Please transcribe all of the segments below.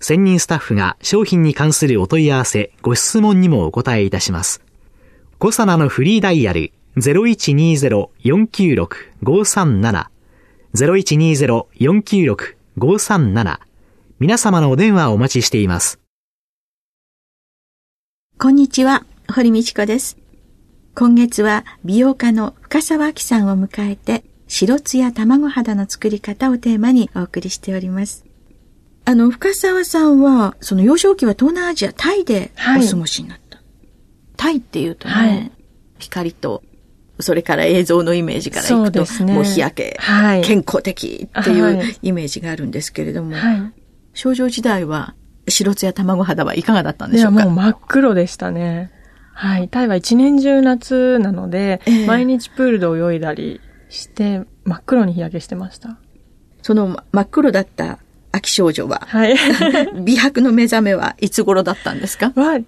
専任スタッフが商品に関するお問い合わせ、ご質問にもお答えいたします。コサナのフリーダイヤル0120-496-537 0120-496-537皆様のお電話をお待ちしています。こんにちは、堀道子です。今月は美容家の深沢明さんを迎えて白ツヤ卵肌の作り方をテーマにお送りしております。あの、深沢さんは、その幼少期は東南アジア、タイでお過ごしになった。はい、タイっていうとね、はい、光と、それから映像のイメージからいくと、ね、もう日焼け、はい、健康的っていうイメージがあるんですけれども、少女時代は白ツヤ卵肌はいかがだったんでしょうか？いや、もう真っ黒でしたね。はい。タイは一年中夏なので、えー、毎日プールで泳いだりして、真っ黒に日焼けしてました。その真っ黒だった秋少女は、はい。美白の目覚めはいつ頃だったんですか？は、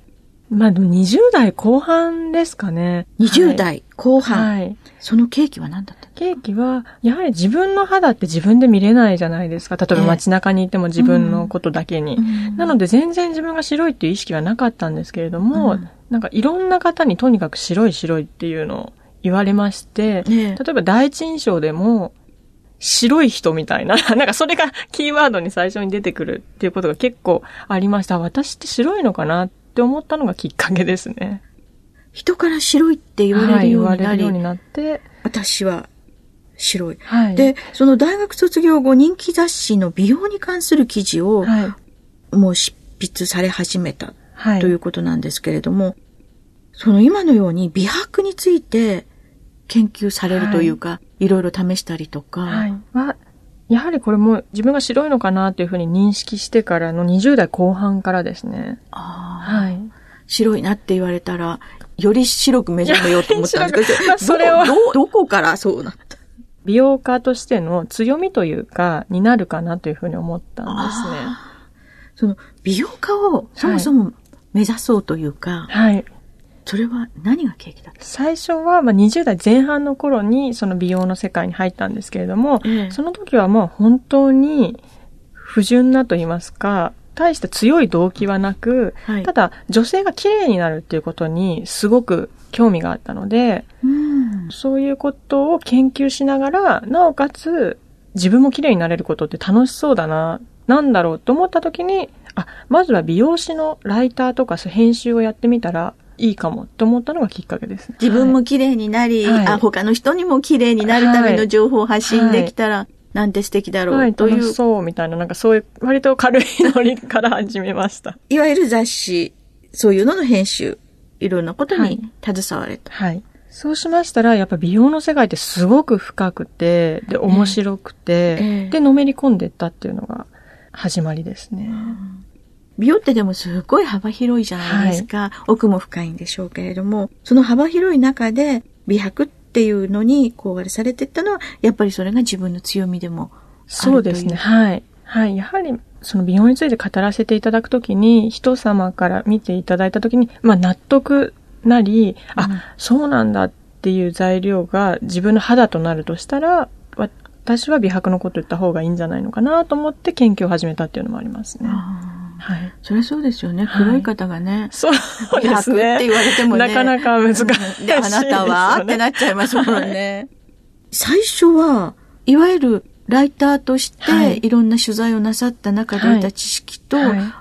まあ、20代後半ですかね。20代後半。はい。そのケーキは何だった？ケーキは、やはり自分の肌って自分で見れないじゃないですか。例えば街中にいても自分のことだけに。えーなので全然自分が白いっていう意識はなかったんですけれども、うん、なんかいろんな方にとにかく白い白いっていうのを言われまして、ね、例えば第一印象でも、白い人みたいな、なんかそれがキーワードに最初に出てくるっていうことが結構ありました。私って白いのかなって思ったのがきっかけですね。人から白いって言われるようになり、はい、言われるようになって、私は白い。はい、で、その大学卒業後人気雑誌の美容に関する記事を、はい、もう執筆され始めたということなんですけれども、その今のように美白について研究されるというか、はい、いろいろ試したりとか。はい。は、やはりこれも自分が白いのかなというふうに認識してからの20代後半からですね。ああ。はい。白いなって言われたら、より白く目覚めようと思ったんですけど、それはど、どこからそうなった？美容家としての強みというか、になるかなというふうに思ったんですね。その、美容家をそもそも目指そうというか、はい。それは何が契機だった最初は、まあ、20代前半の頃にその美容の世界に入ったんですけれども、ええ、その時はもう本当に不純なと言いますか、対して強い動機はなく、はい、ただ女性が綺麗になるっていうことにすごく興味があったので、うん、そういうことを研究しながら、なおかつ自分も綺麗になれることって楽しそうだな、なんだろうと思った時に、あ、まずは美容師のライターとか編集をやってみたら、いいかもと思ったのがきっかけです、ね、自分も綺麗になり、はい、あ他の人にも綺麗になるための情報を発信できたら、はい、なんて素敵だろう、はい、という。そうみたいな、なんかそういう割と軽いノリから始めました。いわゆる雑誌、そういうのの編集、いろんなことに携われた。はい。そうしましたら、やっぱ美容の世界ってすごく深くて、で、面白くて、えーえー、で、のめり込んでったっていうのが始まりですね。うん美容ってでもすごい幅広いじゃないですか、はい、奥も深いんでしょうけれども、その幅広い中で美白っていうのにこうあれされていったのは、やっぱりそれが自分の強みでもそうですね。はい。はい。やはり、その美容について語らせていただくときに、人様から見ていただいたときに、まあ納得なり、うん、あ、そうなんだっていう材料が自分の肌となるとしたら、私は美白のこと言った方がいいんじゃないのかなと思って研究を始めたっていうのもありますね。はい。それそうですよね。黒い方がね。そうですね。って言われてもね。なかなか難しい、うん、で、あなたは、ってなっちゃいますもんね。最初は、いわゆるライターとして、いろんな取材をなさった中で得た知識と、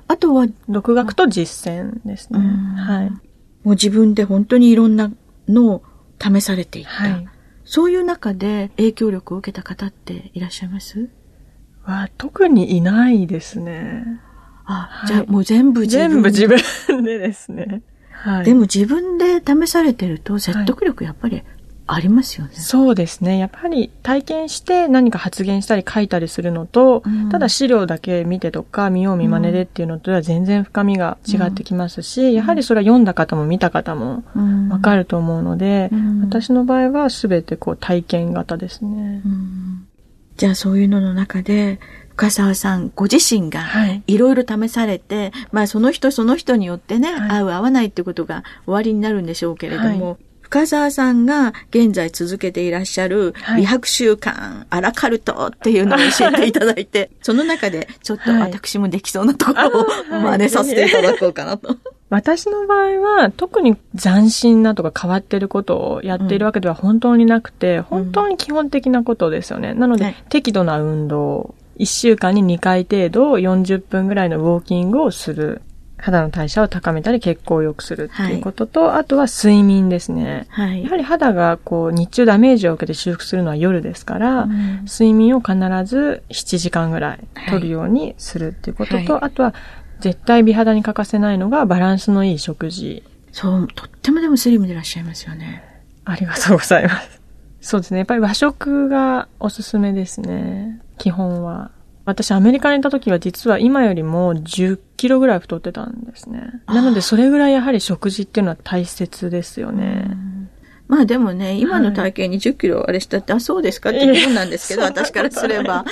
あとは、独学と実践ですね。はい。もう自分で本当にいろんなのを試されていった。はい、そういう中で影響力を受けた方っていらっしゃいます？は特にいないですね。あ、はい、じゃあもう全部自分全部自分でですね。はい。でも自分で試されてると説得力やっぱりありますよね。そうですね。やっぱり体験して何か発言したり書いたりするのと、うん、ただ資料だけ見てとか見よう見真似でっていうのとは全然深みが違ってきますし、うん、やはりそれは読んだ方も見た方もわかると思うので、うん、私の場合は全てこう体験型ですね。じゃあそういうのの中で、深沢さんご自身がい。ろいろ試されて、はい、まあその人その人によってね、はい、合う合わないってことが終わりになるんでしょうけれども、はい。深澤さんが現在続けていらっしゃる美白習慣、アラカルトっていうのを教えていただいて、その中でちょっと私もできそうなところを真似させていただこうかなと。私の場合は特に斬新なとか変わってることをやっているわけでは本当になくて、うん、本当に基本的なことですよね。なので、適度な運動、1週間に2回程度40分ぐらいのウォーキングをする。肌の代謝を高めたり血行を良くするっていうことと、はい、あとは睡眠ですね。はい、やはり肌がこう日中ダメージを受けて修復するのは夜ですから、うん、睡眠を必ず7時間ぐらい取るようにするっていうことと、はい、あとは絶対美肌に欠かせないのがバランスのいい食事。そう、とってもでもスリムでいらっしゃいますよね。ありがとうございます。そうですね。やっぱり和食がおすすめですね。基本は。私アメリカにいた時は実は今よりも10キロぐらい太ってたんですね。なのでそれぐらいやはり食事っていうのは大切ですよね。まあでもね、今の体型に10キロあれしたって、はい、あ、そうですか？っていうもんなんですけど、私からすれば。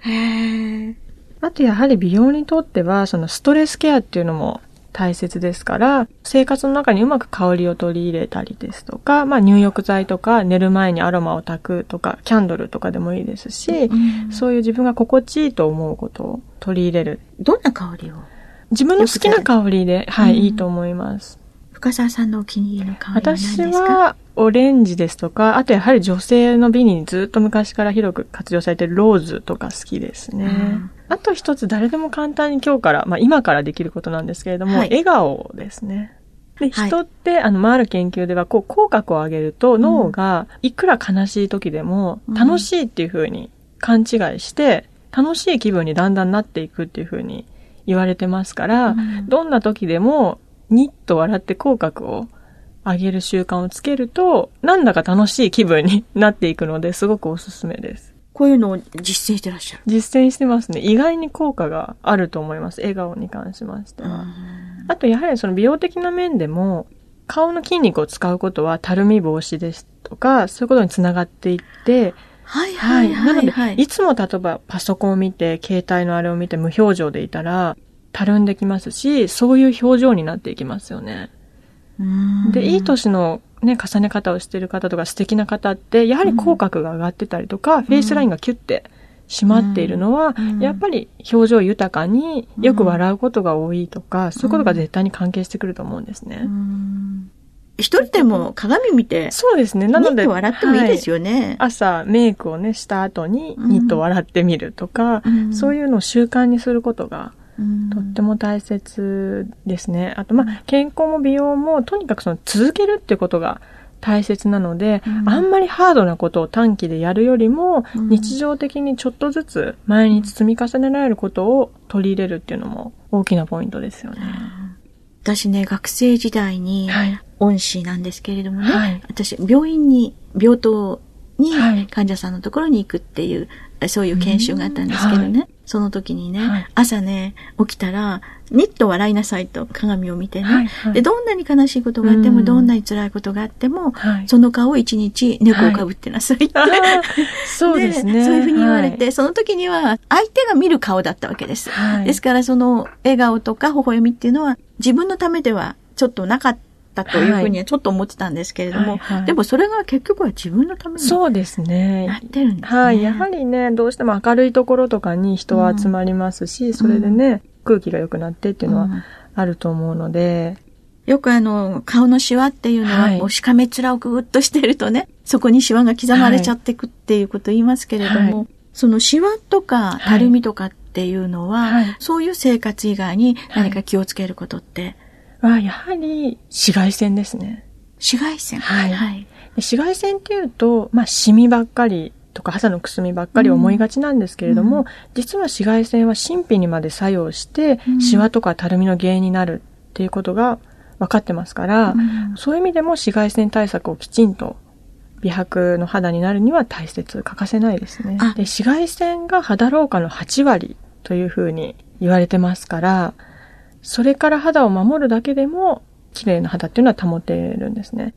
へあとやはり美容にとっては、そのストレスケアっていうのも大切ですから、生活の中にうまく香りを取り入れたりですとか、まあ入浴剤とか寝る前にアロマを炊くとか、キャンドルとかでもいいですし、うん、そういう自分が心地いいと思うことを取り入れる。どんな香りを？自分の好きな香りで、はい、うん、いいと思います。深澤さんのお気に入りの香りは何ですか？私は、オレンジですとか、あとやはり女性の美にずっと昔から広く活用されているローズとか好きですね。うんあと一つ誰でも簡単に今日から、まあ今からできることなんですけれども、はい、笑顔ですね。で、人って、あの、まあ、ある研究では、こう、口角を上げると、脳が、いくら悲しい時でも、楽しいっていうふうに勘違いして、楽しい気分にだんだんなっていくっていうふうに言われてますから、うん、どんな時でも、にっと笑って口角を上げる習慣をつけると、なんだか楽しい気分になっていくので、すごくおすすめです。こういうのを実践してらっしゃる実践してますね。意外に効果があると思います。笑顔に関しましては。あと、やはりその美容的な面でも、顔の筋肉を使うことはたるみ防止ですとか、そういうことにつながっていって、はいはいはい、はい、なので、いつも例えばパソコンを見て、携帯のあれを見て無表情でいたら、たるんできますし、そういう表情になっていきますよね。で、いい年のね、重ね方をしてる方とか素敵な方って、やはり口角が上がってたりとか、うん、フェイスラインがキュッて締まっているのは、うん、やっぱり表情豊かによく笑うことが多いとか、そういうことが絶対に関係してくると思うんですね。一人でも鏡見て、そうですね。なので、笑ってもいいですよね、はい、朝、メイクをね、した後に、ニッと笑ってみるとか、うん、そういうのを習慣にすることが、とっても大切ですね。あと、まあ、健康も美容も、とにかくその続けるっていうことが大切なので、うん、あんまりハードなことを短期でやるよりも、うん、日常的にちょっとずつ毎日積み重ねられることを取り入れるっていうのも大きなポイントですよね。私ね、学生時代に、恩師なんですけれどもね、はい、私、病院に、病棟に患者さんのところに行くっていう、そういう研修があったんですけどね。はい。その時にね、はい、朝ね、起きたら、ニッと笑いなさいと鏡を見てね、はいはい、で、どんなに悲しいことがあっても、どんなに辛いことがあっても、はい、その顔を一日猫をかぶってなさいって、はい、そうですね。そういうふうに言われて、はい、その時には相手が見る顔だったわけです。ですから、その笑顔とか微笑みっていうのは、自分のためではちょっとなかったったというふうにはちょっと思ってたんですけれども、はいはい、でもそれが結局は自分のためにそうですね。やってるんですね。はい。やはりね、どうしても明るいところとかに人は集まりますし、うん、それでね、空気が良くなってっていうのはあると思うので、よくあの、顔のシワっていうのは、こう、しかめ面をぐっとしてるとね、そこにシワが刻まれちゃっていくっていうことを言いますけれども、はい、そのシワとかたるみとかっていうのは、はい、そういう生活以外に何か気をつけることっては、やはり紫外線ですね。紫外線？はい。はい、紫外線っていうと、まあ、シミばっかりとか肌のくすみばっかり思いがちなんですけれども、うん、実は紫外線は神秘にまで作用して、うん、シワとかたるみの原因になるっていうことが分かってますから、うん、そういう意味でも紫外線対策をきちんと美白の肌になるには大切、欠かせないですね。で紫外線が肌老化の8割というふうに言われてますから、それから肌を守るだけでも綺麗な肌っていうのは保てるんですね。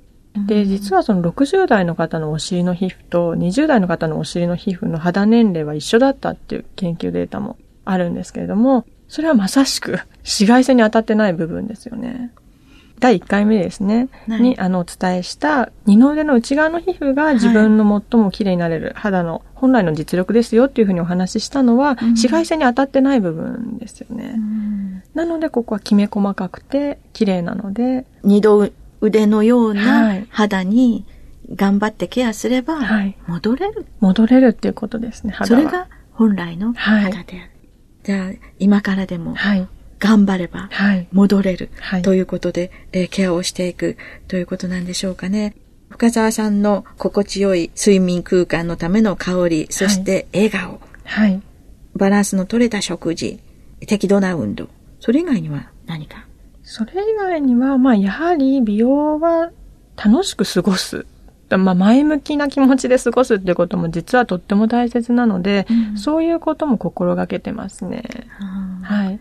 で、実はその60代の方のお尻の皮膚と20代の方のお尻の皮膚の肌年齢は一緒だったっていう研究データもあるんですけれども、それはまさしく紫外線に当たってない部分ですよね。第1回目ですね、にあのお伝えした二の腕の内側の皮膚が自分の最も綺麗になれる肌の本来の実力ですよっていうふうにお話ししたのは、紫外線に当たってない部分ですよね。なのでここはきめ細かくて綺麗なので。二度腕のような肌に頑張ってケアすれば、戻れる、はい、戻れるっていうことですね、肌は。それが本来の肌である。はい、じゃあ、今からでも、頑張れば、戻れる、ということで、えー、ケアをしていくということなんでしょうかね。深沢さんの心地よい睡眠空間のための香り、そして笑顔、はい、バランスの取れた食事、適度な運動、それ以外には何か？それ以外には、まあ、やはり美容は楽しく過ごす。まあ、前向きな気持ちで過ごすってことも実はとっても大切なので、うん、そういうことも心がけてますね。はい。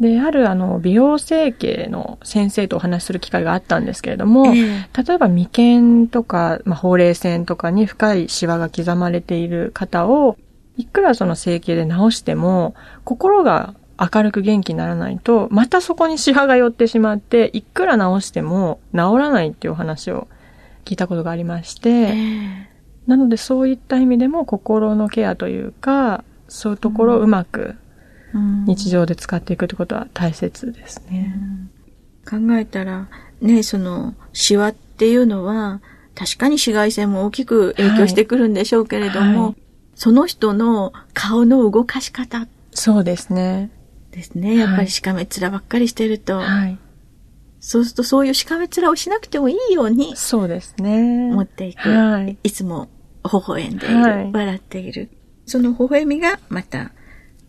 で、あるあの、美容整形の先生とお話しする機会があったんですけれども、えー、例えば眉間とか、まあ、ほうれい線とかに深いシワが刻まれている方を、いくらその整形で治しても、心が明るく元気にならないと、またそこにシワが寄ってしまって、いくら治しても治らないっていうお話を聞いたことがありまして、えー、なのでそういった意味でも心のケアというか、そういうところをうまく日常で使っていくってことは大切ですね。うん、考えたら、ね、その、シワっていうのは、確かに紫外線も大きく影響してくるんでしょうけれども、はいはい、その人の顔の動かし方そうですね。ですね。やっぱりしかめ面ばっかりしてると。はい。そうするとそういうしかめ面をしなくてもいいように。そうですね。持っていく。はい。いつも微笑んでいる。はい、笑っている。その微笑みがまた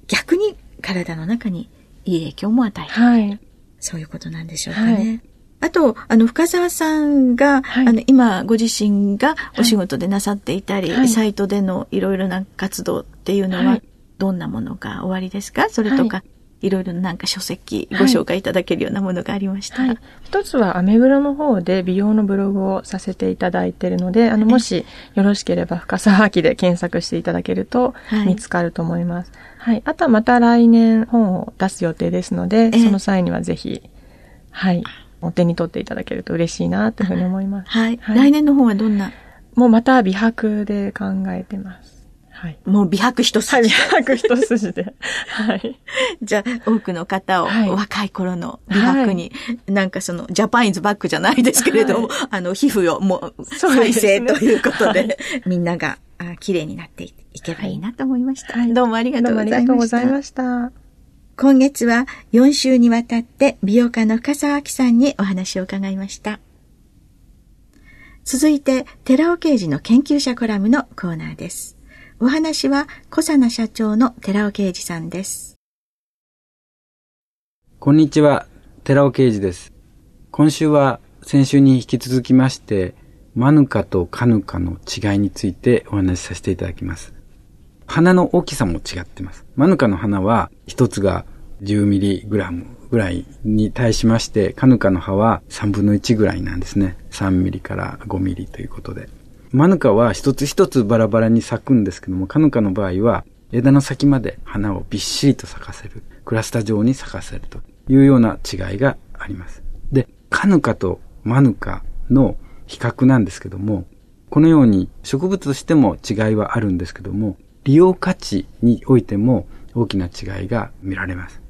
逆に体の中にいい影響も与える。はい。そういうことなんでしょうかね。はいあと、あの、深沢さんが、はい、あの、今、ご自身がお仕事でなさっていたり、はい、サイトでのいろいろな活動っていうのは、どんなものがおありですか？それとか、いろいろなんか書籍ご紹介いただけるようなものがありましたら。はい、一つはアメブロの方で美容のブログをさせていただいているので、あの、もしよろしければ深沢秋で検索していただけると見つかると思います。はい。はい、あとはまた来年本を出す予定ですので、その際にはぜひ、はい、お手に取っていただけると嬉しいなというふうに思います。はい。はい、来年の本はどんな？もうまた美白で考えてます。はい。もう美白一筋。美白一筋で。はい。じゃあ、多くの方を、若い頃の美白に、はい、なんかその、ジャパンイズバックじゃないですけれども、はい、あの、皮膚をもう、再生ということで、でね、みんなが、あ綺麗になっていけばいいなと思いました。はい、どうもありがとうございました。ありがとうございました。今月は4週にわたって美容家の深沢明さんにお話を伺いました。続いて、寺尾刑事の研究者コラムのコーナーです。お話は小佐奈社長の寺尾啓二さんです。こんにちは、寺尾啓二です。今週は先週に引き続きまして、マヌカとカヌカの違いについてお話しさせていただきます。花の大きさも違ってます。マヌカの花は一つが 10mg ぐらいに対しまして、カヌカの葉は3分の1ぐらいなんですね。3ミリから5ミリということで。マヌカは一つ一つバラバラに咲くんですけども、カヌカの場合は枝の先まで花をびっしりと咲かせる。クラスタ状に咲かせるというような違いがあります。で、カヌカとマヌカの比較なんですけども、このように植物としても違いはあるんですけども、利用価値においても大きな違いが見られます。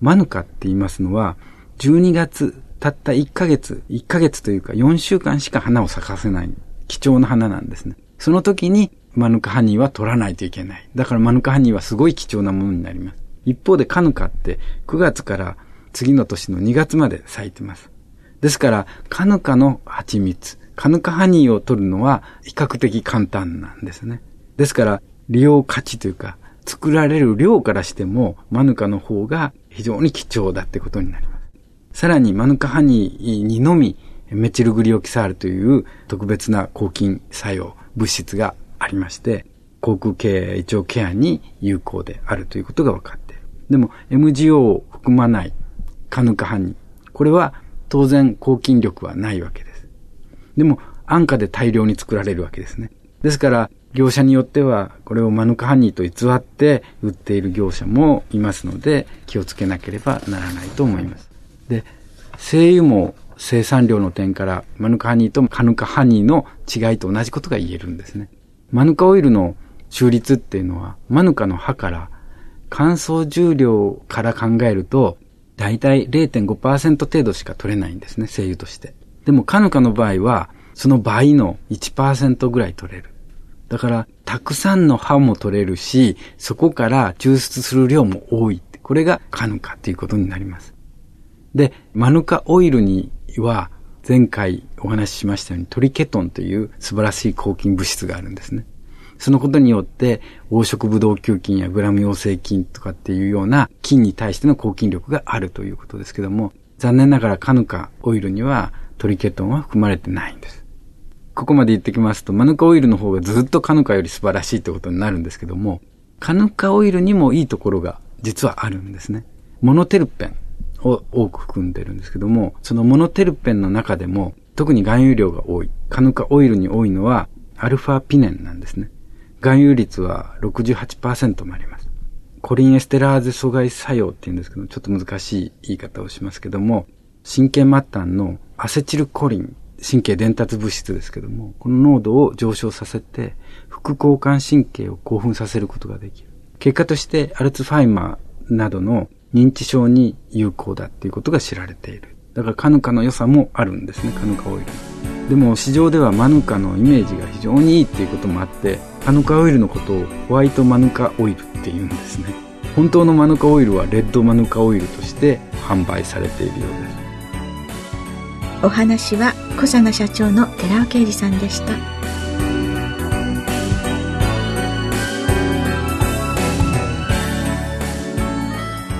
マヌカって言いますのは、12月たった1ヶ月、1ヶ月というか4週間しか花を咲かせない貴重な花なんですね。その時にマヌカハニーは取らないといけない。だからマヌカハニーはすごい貴重なものになります。一方でカヌカって9月から次の年の2月まで咲いてます。ですから、カヌカの蜂蜜、カヌカハニーを取るのは比較的簡単なんですね。ですから、利用価値というか、作られる量からしても、マヌカの方が非常に貴重だってことになります。さらに、マヌカハニーにのみ、メチルグリオキサールという特別な抗菌作用、物質がありまして、口腔ケア、胃腸ケアに有効であるということが分かっている。でも、MGO を含まないカヌカハニ。これは当然抗菌力はないわけです。でも、安価で大量に作られるわけですね。ですから、業者によっては、これをマヌカハニーと偽って売っている業者もいますので、気をつけなければならないと思います。で、精油も生産量の点から、マヌカハニーとカヌカハニーの違いと同じことが言えるんですね。マヌカオイルの収率っていうのは、マヌカの葉から乾燥重量から考えると、だいたい0.5%程度しか取れないんですね、精油として。でも、カヌカの場合は、その倍の1%ぐらい取れる。だから、たくさんの葉も取れるし、そこから抽出する量も多い。これがカヌカということになります。で、マヌカオイルには、前回お話ししましたようにトリケトンという素晴らしい抗菌物質があるんですね。そのことによって、黄色ブドウ球菌やグラム陽性菌とかっていうような菌に対しての抗菌力があるということですけども、残念ながらカヌカオイルにはトリケトンは含まれてないんです。ここまで言ってきますと、マヌカオイルの方がずっとカヌカより素晴らしいってことになるんですけども、カヌカオイルにもいいところが実はあるんですね。モノテルペンを多く含んでるんですけども、そのモノテルペンの中でも特に含有量が多い、カヌカオイルに多いのはアルファピネンなんですね。含有率は68%もあります。コリンエステラーゼ阻害作用って言うんですけど、ちょっと難しい言い方をしますけども、神経末端のアセチルコリン、神経伝達物質ですけども、この濃度を上昇させて、副交感神経を興奮させることができる。結果としてアルツファイマーなどの認知症に有効だっていうことが知られている。だからカヌカの良さもあるんですね、カヌカオイル。でも市場ではマヌカのイメージが非常にいいっていうこともあって、マヌカオイルのことをホワイトマヌカオイルって言うんですね本当のマヌカオイルはレッドマヌカオイルとして販売されているようですお話は小佐奈社長の寺尾啓二さんでした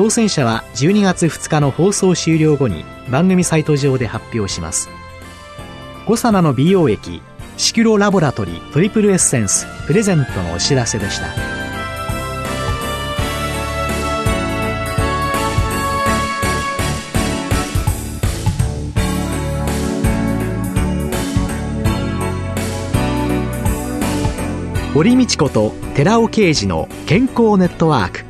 当選者は12月2日の放送終了後に番組サイト上で発表します。コサナの美容液シクロラボラトリトリプルエッセンスプレゼントのお知らせでした。堀道子と寺尾啓二の健康ネットワーク。